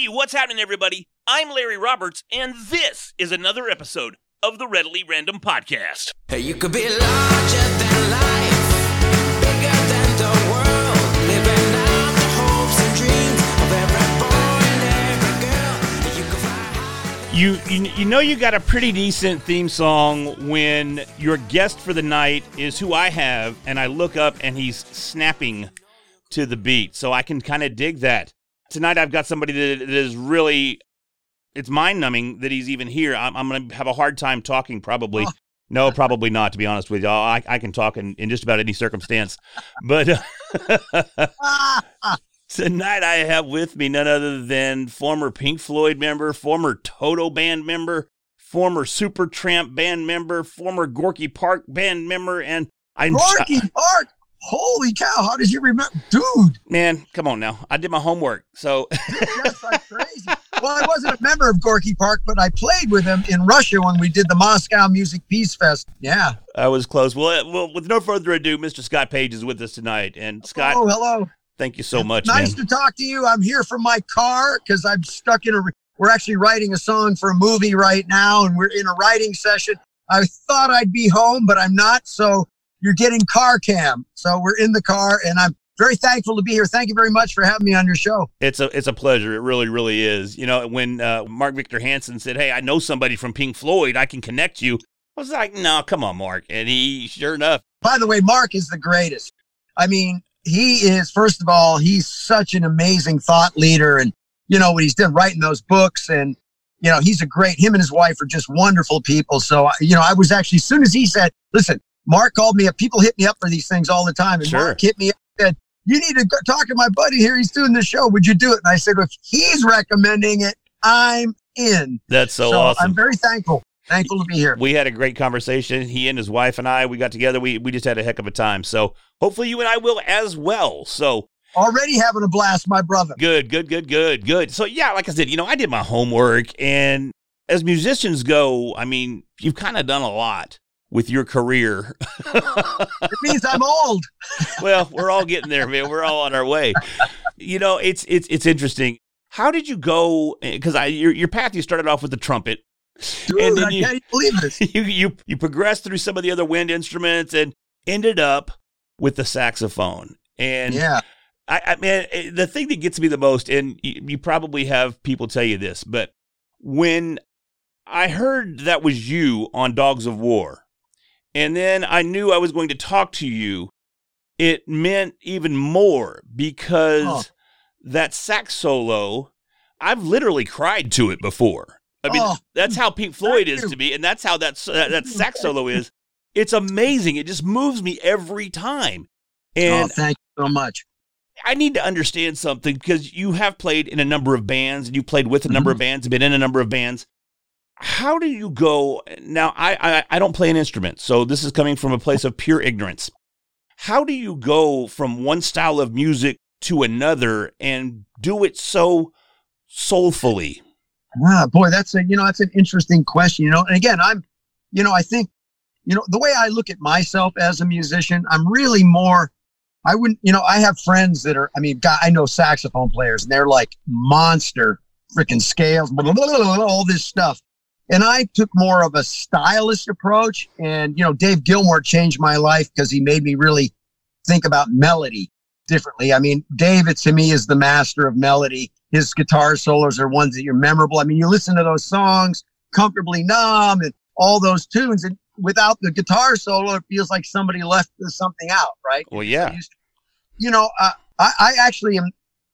Hey, what's happening, everybody? I'm Larry Roberts, and this is another episode of the Readily Random Podcast. Hey, you could be larger than life, bigger than the world, living out the hopes and dreams of every boy and every girl. You could. You, you you know you got a pretty decent theme song when your guest for the night is who I have, and I look up and he's snapping to the beat, so I can kind of dig that. Tonight I've got somebody that, that is really it's mind numbing that he's even here. I'm, I'm going to have a hard time talking probably. Oh. No, probably not. To be honest with you, I, I can talk in, in just about any circumstance. But uh, tonight I have with me none other than former Pink Floyd member, former Toto band member, former Supertramp band member, former Gorky Park band member, and I'm Gorky Park. Holy cow! How did you remember, dude? man. Come on now, I did my homework, so That's like crazy. Well, I wasn't a member of Gorky Park, but I played with him in Russia when we did the Moscow Music Peace Fest. Yeah. I was close. Well, uh, well, with no further ado, Mr. Scott Page is with us tonight, and Scott, oh, hello. thank you so much, nice man. to talk to you. I'm here from my car because I'm stuck in a. We're actually writing a song for a movie right now, and we're in a writing session. I thought I'd be home, but I'm not. So you're getting car cam. So we're in the car, and I'm very thankful to be here. Thank you very much for having me on your show. It's a it's a pleasure. It really really is. You know, when uh, Mark Victor Hansen said, "Hey, I know somebody from Pink Floyd. I can connect you," I was like, "No, come on, Mark." And he, sure enough, By the way, Mark is the greatest. I mean, he is, first of all, he's such an amazing thought leader. And, you know, what he's done writing those books and, you know, he's a great, him and his wife are just wonderful people. So, you know, I was actually, as soon as he said, listen, Mark called me up, people hit me up for these things all the time. And Sure. Mark hit me up and said, you need to go talk to my buddy here. He's doing the show. Would you do it? And I said, if he's recommending it, I'm in. that's so, awesome. I'm very thankful. Thankful to be here. we had a great conversation. He and his wife and I, we got together. We we just had a heck of a time. So hopefully you and I will as well. So Already having a blast, my brother. Good, good, good, good, good. So yeah, like I said, you know, I did my homework, and as musicians go, I mean, you've kind of done a lot with your career. It means I'm old. well, we're all getting there, man. We're all on our way. You know, it's it's it's interesting. How did you go? Because I your your path, you started off with the trumpet. Dude, And then I you- believe this. You you you progressed through some of the other wind instruments and ended up with the saxophone. And Yeah. I, I mean, eh, the thing that gets me the most, and you, you probably have people tell you this, but when I heard that was you on Dogs of War, and then I knew I was going to talk to you, it meant even more because Oh. that sax solo, I've literally cried to it before. I mean, Oh, that's how Pink Floyd is to me, and that's how that that, that sax solo is. It's amazing. It just moves me every time. Oh, and oh, thank you so much. I need to understand something because you have played in a number of bands and you played with a number mm-hmm. of bands, been in a number of bands. How do you go now? I, I I don't play an instrument, so this is coming from a place of pure ignorance. How do you go from one style of music to another and do it so soulfully? Ah, boy, that's a you know that's an interesting question. You know, and again, I'm, you know, I think, you know, the way I look at myself as a musician, I'm really more. I wouldn't, you know, I have friends that are. I mean, God, I know saxophone players, and they're like monster freaking scales, blah, blah, blah, all this stuff. And I took more of a stylist approach. And you know, Dave Gilmour changed my life because he made me really think about melody differently. I mean, David to me is the master of melody. His guitar solos are ones that you're memorable. I mean, you listen to those songs, Comfortably Numb and all those tunes, and without the guitar solo, it feels like somebody left something out, right? Well, yeah, You know, uh, I, I actually am,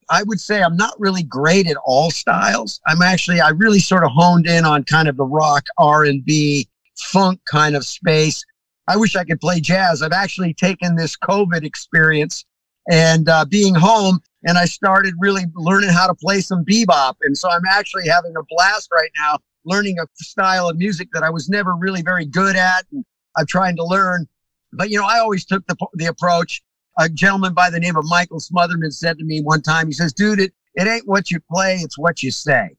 I would say I'm not really great at all styles. I'm actually, I really sort of honed in on kind of the rock, R&B, funk kind of space. I wish I could play jazz. I've actually taken this COVID experience and uh, being home, and I started really learning how to play some bebop. And so I'm actually having a blast right now, learning a style of music that I was never really very good at, and I'm trying to learn. But you know, I always took the the approach. A gentleman by the name of Michael Smotherman said to me one time, he says, "Dude, it it ain't what you play, it's what you say."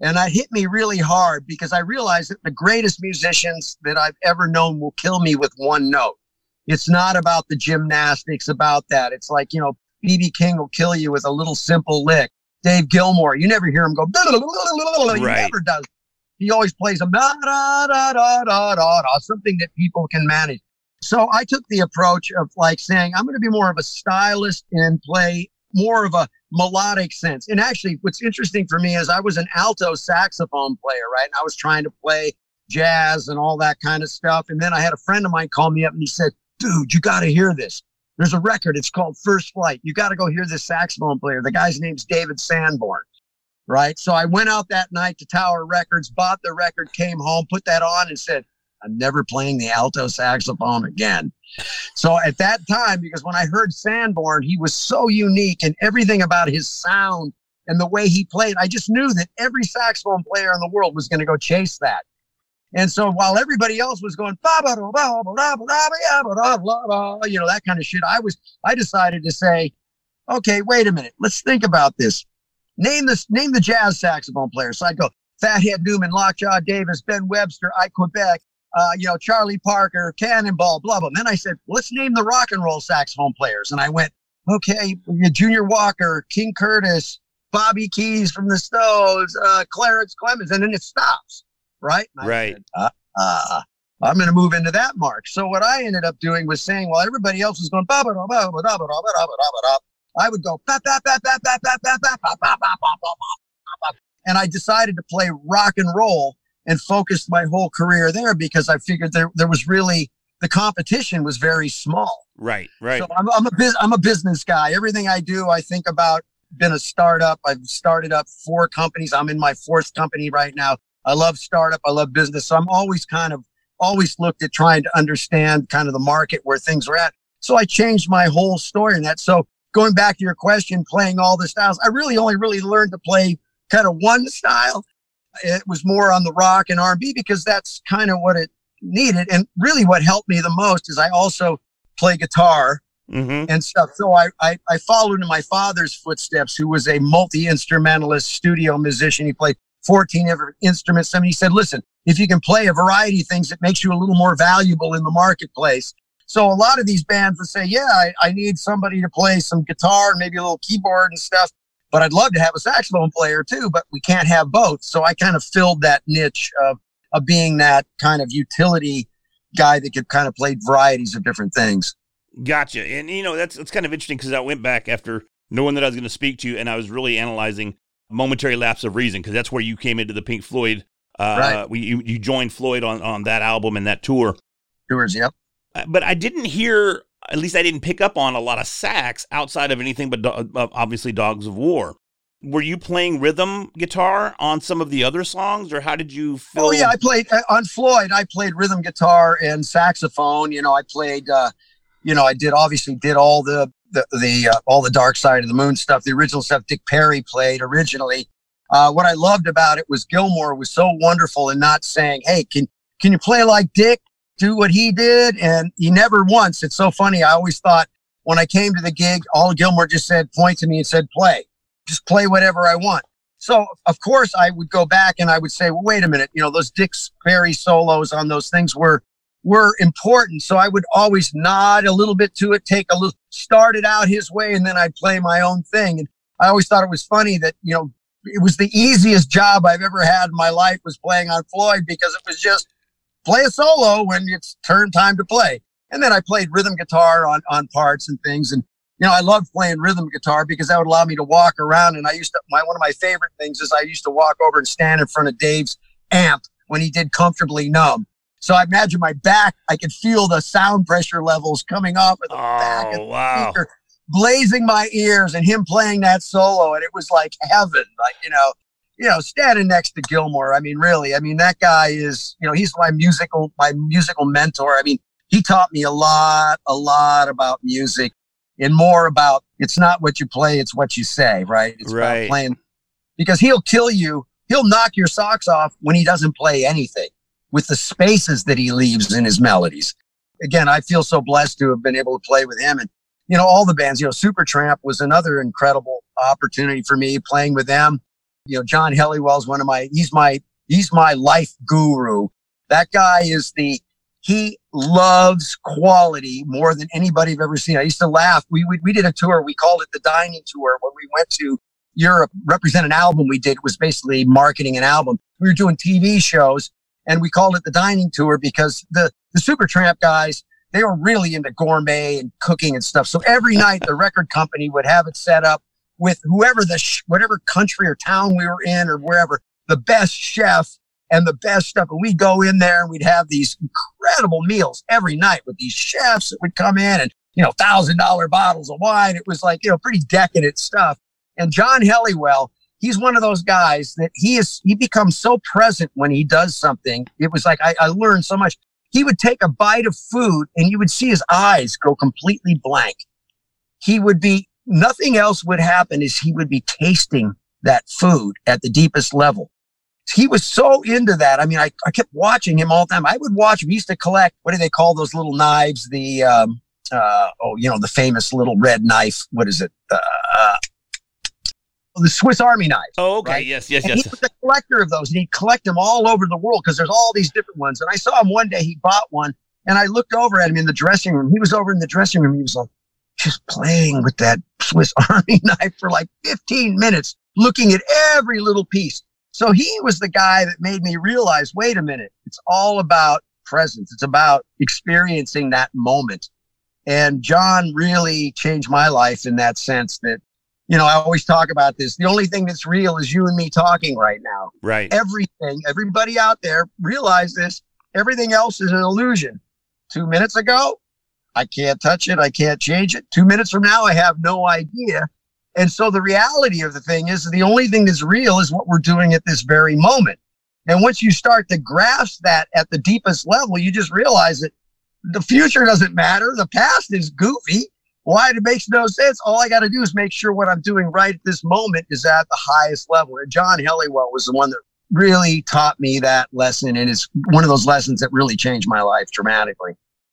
And that hit me really hard because I realized that the greatest musicians that I've ever known will kill me with one note. It's not about the gymnastics, about that. It's like, you know, BB King will kill you with a little simple lick. Dave Gilmour. You never hear him go. He never does. He always plays a da da da da da da something that people can manage. So I took the approach of like saying I'm going to be more of a stylist and play more of a melodic sense. And actually, what's interesting for me is I was an alto saxophone player, right? And I was trying to play jazz and all that kind of stuff. And then I had a friend of mine call me up and he said, dude, you got to hear this. There's a record. It's called First Flight. You got to go hear this saxophone player. The guy's name's David Sanborn. Right. So I went out that night to Tower Records, bought the record, came home, put that on and said, I'm never playing the alto saxophone again. So at that time, because when I heard Sanborn, he was so unique and everything about his sound and the way he played, I just knew that every saxophone player in the world was going to go chase that. And so while everybody else was going, you know, that kind of shit, I was, I decided to say, okay, wait a minute. Let's think about this. Name this, name the jazz saxophone player. So I'd go, Fathead Newman, Lockjaw Davis, Ben Webster, Ike Quebec, uh, you know, Charlie Parker, Cannonball, blah, blah. And then I said, let's name the rock and roll saxophone players. And I went, okay, Junior Walker, King Curtis, Bobby Keys from the Stones, uh, Clarence Clemons, and then it stops, right? Right. said, uh, uh, I'm going to move into that mark. So what I ended up doing was saying, while everybody else was going, ba ba da ba ba da ba da ba da ba da ba da, I would go, ba ba ba ba ba ba ba ba ba ba ba ba ba ba ba. and I decided to play rock and roll and focused my whole career there because I figured there there was really the competition was very small. Right, right. So I'm, I'm a bus- I'm a business guy. Everything I do, I think about. Been a startup. I've started up four companies. I'm in my fourth company right now. I love startup. I love business. So I'm always kind of always looked at trying to understand kind of the market where things are at. So I changed my whole story in that. So going back to your question, playing all the styles, I really only really learned to play kind of one style. It was more on the rock and R&B because that's kind of what it needed. And really what helped me the most is I also play guitar hmm and stuff. So I, I, I followed in my father's footsteps, who was a multi instrumentalist studio musician. He played 14 different instruments. I mean, he said, listen, if you can play a variety of things, it makes you a little more valuable in the marketplace. So a lot of these bands would say, yeah, I, I need somebody to play some guitar and maybe a little keyboard and stuff, but I'd love to have a saxophone player too, but we can't have both. So I kind of filled that niche of, of being that kind of utility guy that could kind of play varieties of different things. Gotcha. And you know, that's that's kind of interesting because I went back after knowing that I was going to speak to you, and I was really analyzing momentary lapse of reason because that's where you came into the Pink Floyd. Uh, Right. we, you, you joined Floyd on, on that album and that tour, Tours, yep. Uh, but I didn't hear, at least I didn't pick up on a lot of sax outside of anything but do- uh, obviously Dogs of War. Were you playing rhythm guitar on some of the other songs, or how did you feel? Oh yeah, I played uh, on Floyd. I played rhythm guitar and saxophone. You know, I played. Uh, you know, I did obviously did all the the, the uh, all the Dark Side of the Moon stuff. The original stuff Dick Parry played originally. Uh, what I loved about it was Gilmour was so wonderful in not saying, "Hey, can can you play like Dick? Do what he did." And he never once. It's so funny. I always thought when I came to the gig, all Gilmour just said, point to me and said, "Play." Just play whatever I want. So of course I would go back and I would say, well, wait a minute, you know, those Dick Parry solos on those things were were important. So I would always nod a little bit to it, take a little start it out his way, and then I'd play my own thing. And I always thought it was funny that, you know, it was the easiest job I've ever had in my life was playing on Floyd because it was just play a solo when it's turn time to play. And then I played rhythm guitar on, on parts and things. And, you know, I loved playing rhythm guitar because that would allow me to walk around. And I used to, my, one of my favorite things is I used to walk over and stand in front of Dave's amp when he did comfortably numb. So I imagine my back, I could feel the sound pressure levels coming off of the back of Oh the speaker, blazing my ears and him playing that solo. And it was like heaven, like, you know, you know, standing next to Gilmour. I mean, really, I mean, that guy is, you know, he's my musical, my musical mentor. I mean, he taught me a lot, a lot about music and more about it's not what you play, it's what you say, right? It's Right. about playing because he'll kill you. He'll knock your socks off when he doesn't play anything with the spaces that he leaves in his melodies. Again, I feel so blessed to have been able to play with him and, you know, all the bands, you know, Supertramp was another incredible opportunity for me playing with them. You know, John Helliwell's one of my, he's my, he's my life guru. That guy is the, he loves quality more than anybody I've ever seen. I used to laugh. We, we, we did a tour. We called it the dining tour when we went to Europe, represent an album we did was basically marketing an album. We were doing TV shows and we called it the dining tour because the, the Supertramp guys, they were really into gourmet and cooking and stuff. So every night the record company would have it set up with whoever the, sh- whatever country or town we were in or wherever, the best chef and the best stuff. And we'd go in there and we'd have these incredible meals every night with these chefs that would come in and, you know, thousand dollar bottles of wine. It was like, you know, pretty decadent stuff. And John Helliwell, he's one of those guys that he is, he becomes so present when he does something. It was like, I, I learned so much. He would take a bite of food and you would see his eyes go completely blank. He would be, nothing else would happen is he would be tasting that food at the deepest level. He was so into that. I mean, I, I kept watching him all the time. I would watch him. He used to collect, what do they call those little knives? The, um, uh, oh, you know, the famous little red knife. What is it? Uh, the Swiss Army knife. Oh, okay. Right. Yes, yes, And he yes. was a collector of those and he'd collect them all over the world because there's all these different ones. And I saw him one day, he bought one and I looked over at him in the dressing room. He was over in the dressing room. He was like, just playing with that Swiss Army knife for like 15 minutes, looking at every little piece. So he was the guy that made me realize, wait a minute, it's all about presence. It's about experiencing that moment. And John really changed my life in that sense that, you know, I always talk about this. The only thing that's real is you and me talking right now. Right. Everything, everybody out there realize this. Everything else is an illusion. Two minutes ago, I can't touch it. I can't change it. Two minutes from now, I have no idea. And so the reality of the thing is the only thing that's real is what we're doing at this very moment. And once you start to grasp that at the deepest level, you just realize that the future doesn't matter. The past is goofy. Why? It makes no sense. All I got to do is make sure what I'm doing right at this moment is at the highest level. And John Helliwell was the one that really taught me that lesson. And it's one of those lessons that really changed my life dramatically.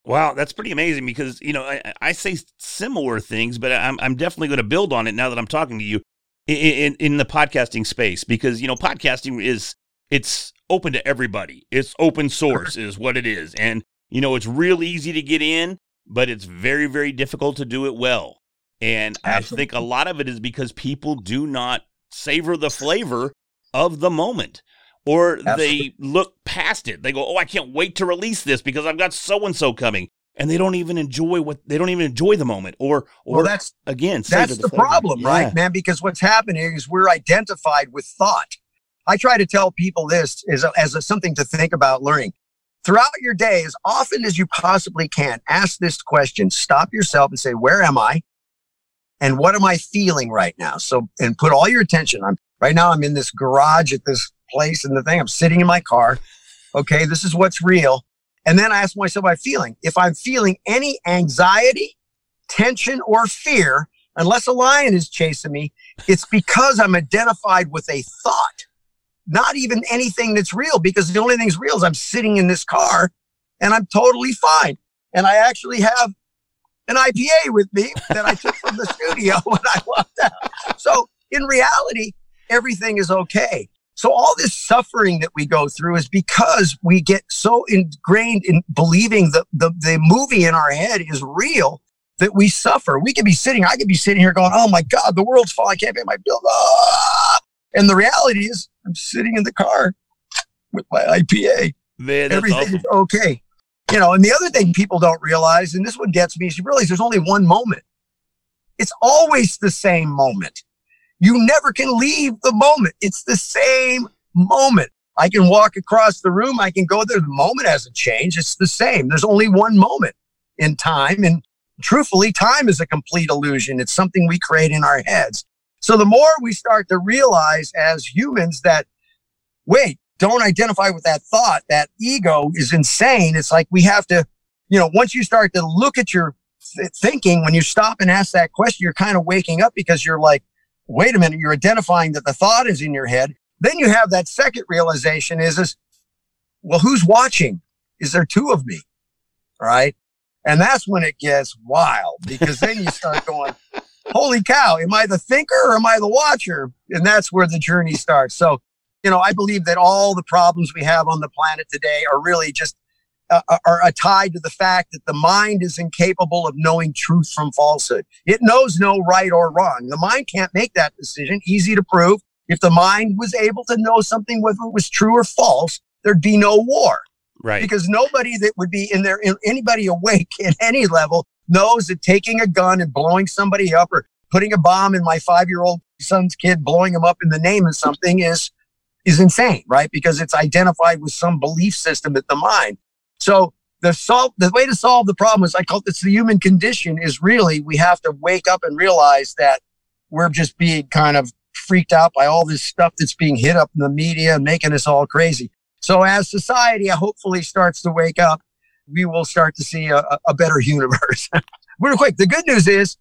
Wow, that's pretty amazing because you know I, I say similar things, but I'm I'm definitely going to build on it now that I'm talking to you in, in in the podcasting space because you know podcasting is it's open to everybody. It's open source is what it is, and you know it's real easy to get in, but it's very very difficult to do it well. And I think a lot of it is because people do not savor the flavor of the moment or they look past it. They go, "Oh, I can't wait to release this because I've got so and so coming," and they don't even enjoy what they don't even enjoy the moment. Or, or Well, that's again, That's the, flavor. problem, Yeah. right, man? Because what's happening is we're identified with thought. I try to tell people this as, a, as a, something to think about learning. Throughout your day, as often as you possibly can, ask this question. Stop yourself and say, where am I? And what am I feeling right now? So, and put all your attention. I'm right now, I'm in this garage at this place and the thing, I'm sitting in my car. Okay. This is what's real. And then I ask myself, I'm feeling? If I'm feeling any anxiety, tension, or fear, unless a lion is chasing me, it's because I'm identified with a thought, not even anything that's real, because the only thing that's real is I'm sitting in this car and I'm totally fine. And I actually have an IPA with me that I took from the studio when I walked out. So in reality, everything is okay. So all this suffering that we go through is because we get so ingrained in believing that the, the movie in our head is real that we suffer. We could be sitting, I could be sitting here going, Oh my God, the world's falling. I can't pay my bill. Ah! And the reality is I'm sitting in the car with my IPA. Man, that's Everything awesome. is okay. You know, and the other thing people don't realize, and this one gets me, is you realize there's only one moment. It's always the same moment. You never can leave the moment. It's the same moment. I can walk across the room. I can go there. The moment hasn't changed. It's the same. There's only one moment in time. And truthfully, time is a complete illusion. It's something we create in our heads. So the more we start to realize as humans that, wait, don't identify with that thought, that ego is insane. It's like we have to, you know, once you start to look at your th- thinking, when you stop and ask that question, you're kind of waking up because you're like, wait a minute, you're identifying that the thought is in your head. Then you have that second realization is, is well, who's watching? Is there two of me? Right. And that's when it gets wild because then you start going, holy cow, am I the thinker or am I the watcher? And that's where the journey starts. So, you know, I believe that all the problems we have on the planet today are really just uh, are uh, tied to the fact that the mind is incapable of knowing truth from falsehood. It knows no right or wrong. The mind can't make that decision. Easy to prove. If the mind was able to know something, whether it was true or false, there'd be no war Right. because nobody that would be in there, in anybody awake at any level knows that taking a gun and blowing somebody up or putting a bomb in my five year old son's kid, blowing him up in the name of something is, is insane, right? Because it's identified with some belief system at the mind. So the solve, the way to solve the problem is I call it's the human condition is really we have to wake up and realize that we're just being kind of freaked out by all this stuff that's being hit up in the media and making us all crazy. So as society uh, hopefully starts to wake up, we will start to see a- a better universe. Real quick, the good news is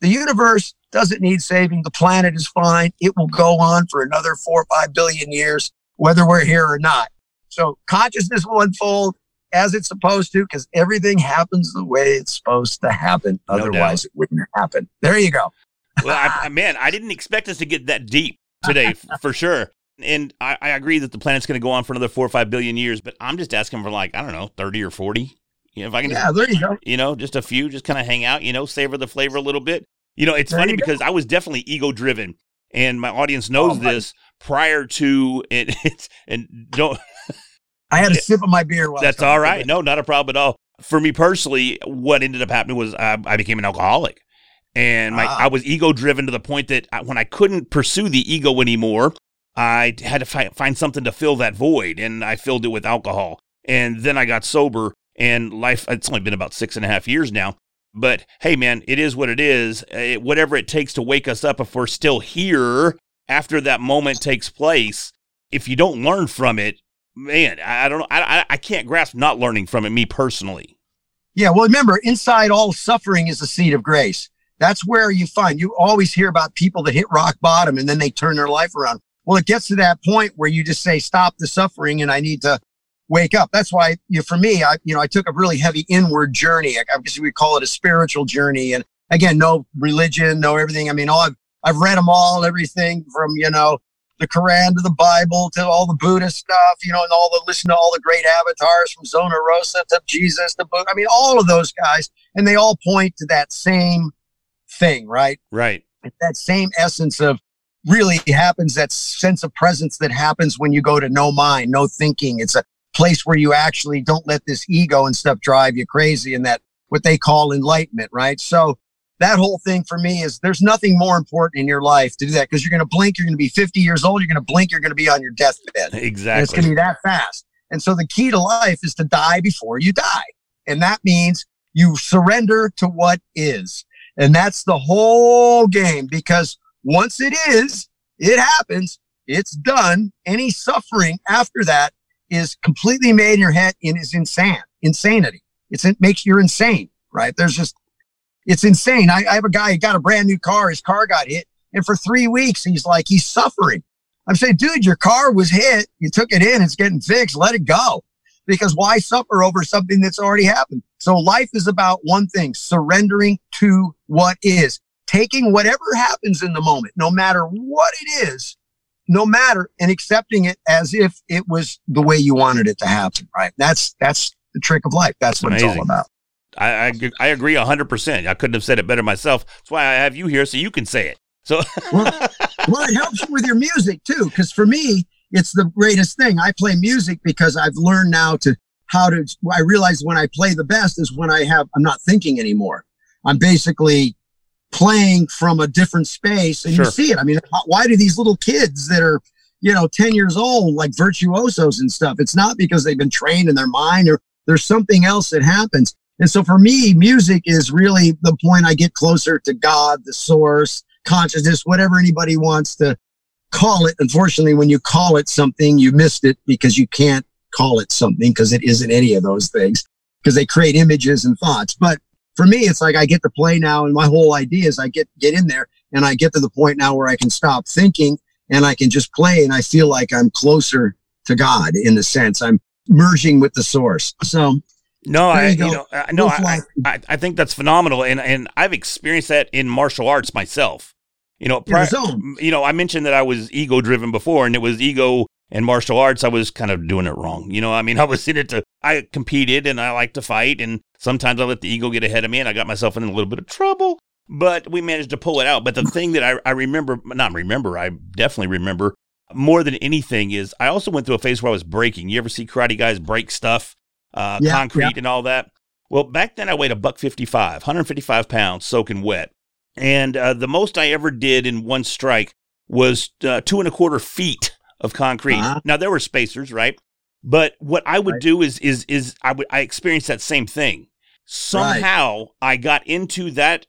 the universe doesn't need saving. The planet is fine. It will go on for another four or five billion years, whether we're here or not. So consciousness will unfold as it's supposed to because everything happens the way it's supposed to happen. No doubt. Otherwise, it wouldn't happen. There you go. well, I, man, I didn't expect us to get that deep today, for sure. And I, I agree that the planet's going to go on for another four or five billion years, but I'm just asking for like I don't know, thirty or forty. You know, if I can, just, Yeah, there you go. you know, just a few, just kind of hang out, you know, savor the flavor a little bit. You know, it's There funny because I was definitely ego driven, and my audience knows Oh, this prior to it. It's, and don't I had a sip of my beer. While That's all right. No, not a problem at all. For me personally, what ended up happening was I, I became an alcoholic, and my Ah. I was ego driven to the point that I, when I couldn't pursue the ego anymore, I had to fi- find something to fill that void, and I filled it with alcohol. And then I got sober, and life. It's only been about six and a half years now. But hey, man, it is what it is. Uh, whatever it takes to wake us up, if we're still here after that moment takes place, if you don't learn from it, man, I I don't know. I, I, I can't grasp not learning from it, me personally. Yeah, well, remember, inside all suffering is the seed of grace. That's where you find you always hear about people that hit rock bottom and then they turn their life around. Well, it gets to that point where you just say, "Stop the suffering," and I need to wake up. That's why, you know, for me, I, you know, I took a really heavy inward journey. I guess we call it a spiritual journey. And again, no religion, no everything. I mean, all I've, I've read them all, everything from you know the Quran to the Bible to all the Buddhist stuff, you know, and all the listen to all the great avatars from Zona Rosa to Jesus to Buddha. I mean, all of those guys, and they all point to that same thing, right? Right. That same essence of really happens, that sense of presence that happens when you go to no mind, no thinking. It's a place where you actually don't let this ego and stuff drive you crazy and that what they call enlightenment, right? So that whole thing for me is there's nothing more important in your life to do that because you're going to blink, you're going to be 50 years old, you're going to blink, you're going to be on your deathbed. And it's going to be that fast. And so the key to life is to die before you die. And that means you surrender to what is. And that's the whole game because once it is, it happens, it's done. Any suffering after that is completely made in your head and is insane, insanity. It's, it makes you insane, right? There's just, it's insane. I, I have a guy, he got a brand new car. His car got hit. And for three weeks, he's like, he's suffering. I'm saying, dude, your car was hit. You took it in. It's getting fixed. Let it go. Because why suffer over something that's already happened? So life is about one thing, surrendering to what is, taking whatever happens in the moment, no matter what it is, no matter, and accepting it as if it was the way you wanted it to happen. Right. That's, that's the trick of life. That's what it's all about. I, I I agree hundred percent. I couldn't have said it better myself. That's why I have you here so you can say it. So well, it helps with your music too, because for me, it's the greatest thing. I play music because I've learned now to how to. I realize when I play the best is when I have. I'm not thinking anymore. I'm basically playing from a different space, and Sure. you see it. I mean, why do these little kids that are you know 10 years old like virtuosos and stuff? It's not because they've been trained in their mind or there's something else that happens. And so for me, music is really the point I get closer to God, the source, consciousness, whatever anybody wants to call it. Unfortunately, when you call it something, you missed it because you can't call it something because it isn't any of those things because they create images and thoughts. But for me, it's like I get to play now and my whole idea is I get, get in there and I get to the point now where I can stop thinking and I can just play and I feel like I'm closer to God in the sense I'm merging with the source. So no, I you you know uh, I, no, I. I I think that's phenomenal, and and I've experienced that in martial arts myself. You know, you know, I mentioned that I was ego driven before, and it was ego and martial arts. I was kind of doing it wrong. You know, I mean, I was in it to I competed and I like to fight, and sometimes I let the ego get ahead of me, and I got myself in a little bit of trouble. But we managed to pull it out. But the thing that I, I remember, not remember, I definitely remember more than anything is I also went through a phase where I was breaking. You ever see karate guys break stuff, uh, Yeah, concrete yeah. and all that? Well, back then I weighed a buck 55, 155 pounds, soaking wet. And uh, the most I ever did in one strike was uh, two and a quarter feet of concrete. Uh-huh. Now there were spacers, right? But what I would Right. do is is is I would I experienced that same thing. Somehow I got into that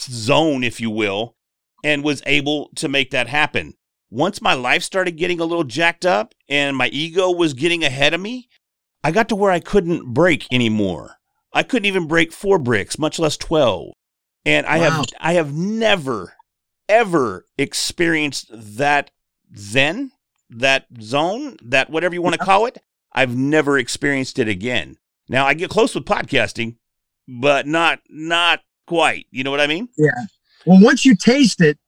zone, if you will, and was able to make that happen. Once my life started getting a little jacked up and my ego was getting ahead of me, I got to where I couldn't break anymore. I couldn't even break four bricks, much less 12. And I Wow. have I have never ever experienced that zen, that zone, that whatever you want to call it. I've never experienced it again. Now I get close with podcasting, but not not quite. You know what I mean? Yeah. Well, once you taste it,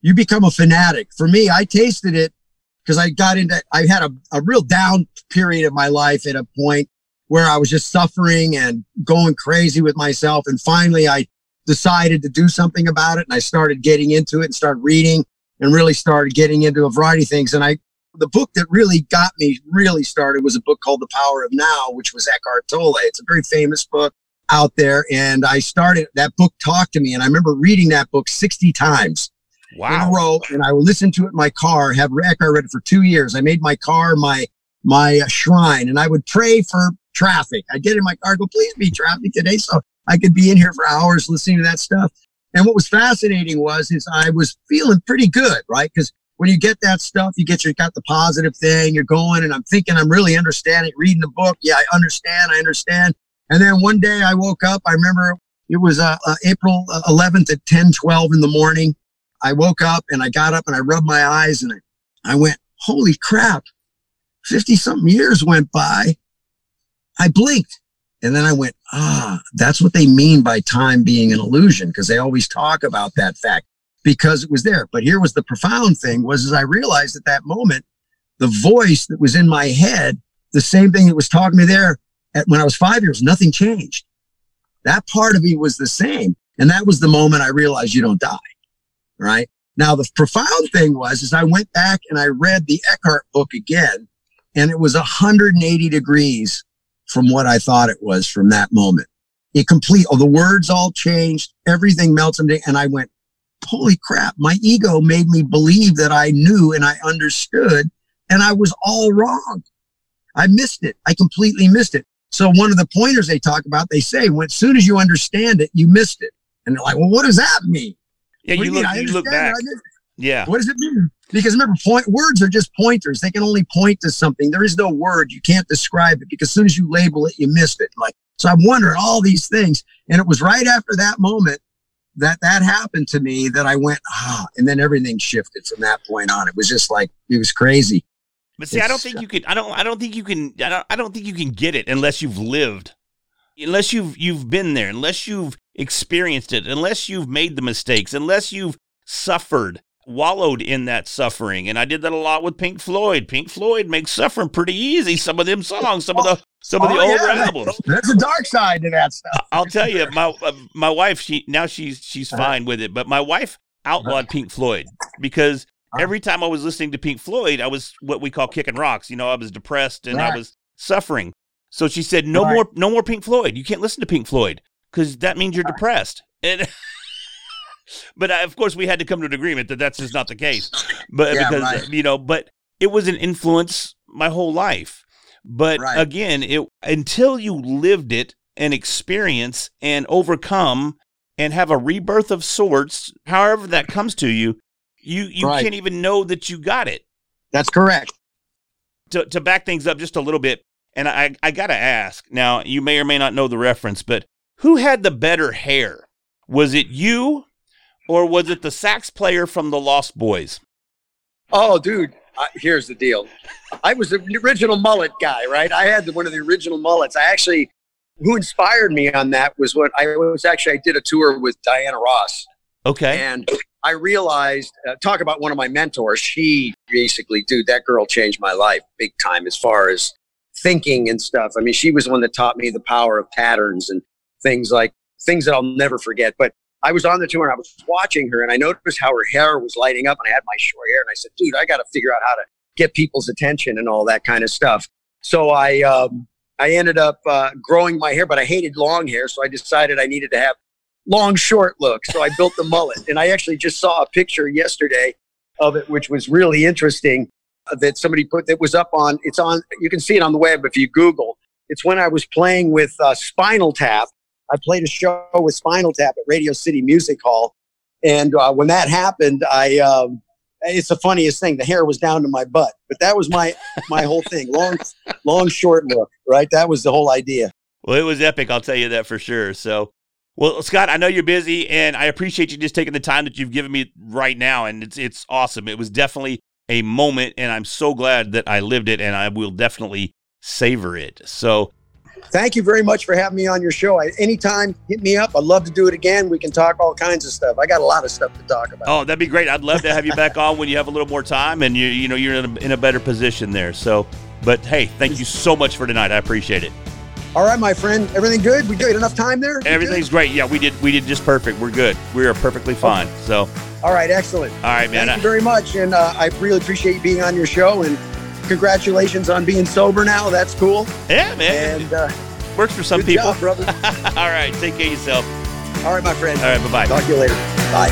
you become a fanatic. For me, I tasted it because I got into, I had a, a real down period of my life at a point where I was just suffering and going crazy with myself. And finally, I decided to do something about it. And I started getting into it and started reading and really started getting into a variety of things. And I, the book that really got me really started was a book called The Power of Now, which was Eckhart Tolle. It's a very famous book out there. And I started, that book talked to me. And I remember reading that book 60 times in a Wow. row, and I would listen to it in my car. Have Eckhart read it for two years. I made my car my my uh, shrine, and I would pray for traffic. I'd get in my car, go, please be traffic today, so I could be in here for hours listening to that stuff. And what was fascinating was is I was feeling pretty good, right? Because when you get that stuff, you get your got the positive thing, you're going, and I'm thinking I'm really understanding, reading the book. Yeah, I understand, I understand. And then one day I woke up. I remember it was uh, uh, April 11th at 10, 12 in the morning. I woke up and I got up and I rubbed my eyes and I, I went, holy crap, 50 something years went by. I blinked and then I went, ah, that's what they mean by time being an illusion because they always talk about that fact because it was there. But here was the profound thing was as I realized at that moment, the voice that was in my head, the same thing that was talking to me there at, when I was five years, nothing changed. That part of me was the same. And that was the moment I realized you don't die right? Now, the profound thing was, is I went back and I read the Eckhart book again, and it was 180 degrees from what I thought it was from that moment. It complete, oh, the words all changed, everything into, and I went, holy crap, my ego made me believe that I knew and I understood, and I was all wrong. I missed it. I completely missed it. So one of the pointers they talk about, they say, when as soon as you understand it, you missed it. And they're like, well, what does that mean? Yeah, What you look you look back. it. I missed it. Yeah. What does it mean? Because remember, point words are just pointers. They can only point to something. There is no word. You can't describe it because as soon as you label it, you missed it. Like so, I'm wondering all these things, and it was right after that moment that that happened to me that I went ah, and then everything shifted from that point on. It was just like it was crazy. But see, I don't think you can. I don't. I don't think you can. I don't. I don't think you can get it unless you've lived, unless you've you've been there, unless you've experienced it, unless you've made the mistakes, unless you've suffered, wallowed in that suffering. And I did that a lot with Pink Floyd. Pink Floyd makes suffering pretty easy. Some of them songs, some of the some of the Oh, older yeah. albums. There's a dark side to that stuff. I'll tell you, my uh, my wife, she now she's she's Uh-huh. fine with it, but my wife outlawed Pink Floyd because Uh-huh. every time I was listening to Pink Floyd, I was what we call kicking rocks. You know, I was depressed and I was suffering. So she said, "No Right. more, no more Pink Floyd. You can't listen to Pink Floyd because that means you're depressed." And but uh, of course, we had to come to an agreement that that's just not the case. But Yeah, because right. you know, but it was an influence my whole life. But Right. again, it until you lived it and experience and overcome and have a rebirth of sorts, however that comes to you, you you Right. can't even know that you got it. That's correct. To to back things up just a little bit, and I I gotta ask now, you may or may not know the reference, but who had the better hair? Was it you, or was it the sax player from the Lost Boys? Oh, dude, uh, here's the deal. I was the original mullet guy, right? I had the, one of the original mullets. I actually, who inspired me on that was what I was actually, I did a tour with Diana Ross. Okay, And I realized, uh, talk about one of my mentors. She basically, dude, that girl changed my life big time as far as thinking and stuff. I mean, she was the one that taught me the power of patterns and things like things that I'll never forget. But I was on the tour and I was watching her and I noticed how her hair was lighting up and I had my short hair and I said, dude, I got to figure out how to get people's attention and all that kind of stuff. So I, um, I ended up uh, growing my hair, but I hated long hair. So I decided I needed to have long, short look. So I built the mullet. And I actually just saw a picture yesterday of it, which was really interesting uh, that somebody put that was up on, it's on, you can see it on the web if you Google. It's when I was playing with uh, Spinal Tap. I played a show with Spinal Tap at Radio City Music Hall. And uh, when that happened, I, um, it's the funniest thing. The hair was down to my butt, but that was my my whole thing. Long, long, short look. Right. That was the whole idea. Well, it was epic. I'll tell you that for sure. So, well, Scott, I know you're busy, and I appreciate you just taking the time that you've given me right now, and it's it's awesome. It was definitely a moment, and I'm so glad that I lived it, and I will definitely savor it. So, Thank you very much for having me on your show. I, anytime, hit me up. I'd love to do it again. We can talk all kinds of stuff. I got a lot of stuff to talk about. oh, that'd be great. I'd love to have you back on when you have a little more time, and you you know you're in a, in a better position there. So, but hey, thank you so much for tonight. I appreciate it. All right, my friend. Everything good? We good? Enough time there? We good? Everything's great. Yeah, we did we did just perfect. We're good. We are perfectly fine. So, All right, excellent. all right, man. Thank you very much, and uh, I really appreciate you being on your show. And congratulations on being sober now. That's cool. yeah, man. And uh, Works for some good people. job, brother. all right, take care of yourself. All right, my friend. All right, bye bye. Talk to you later. Bye.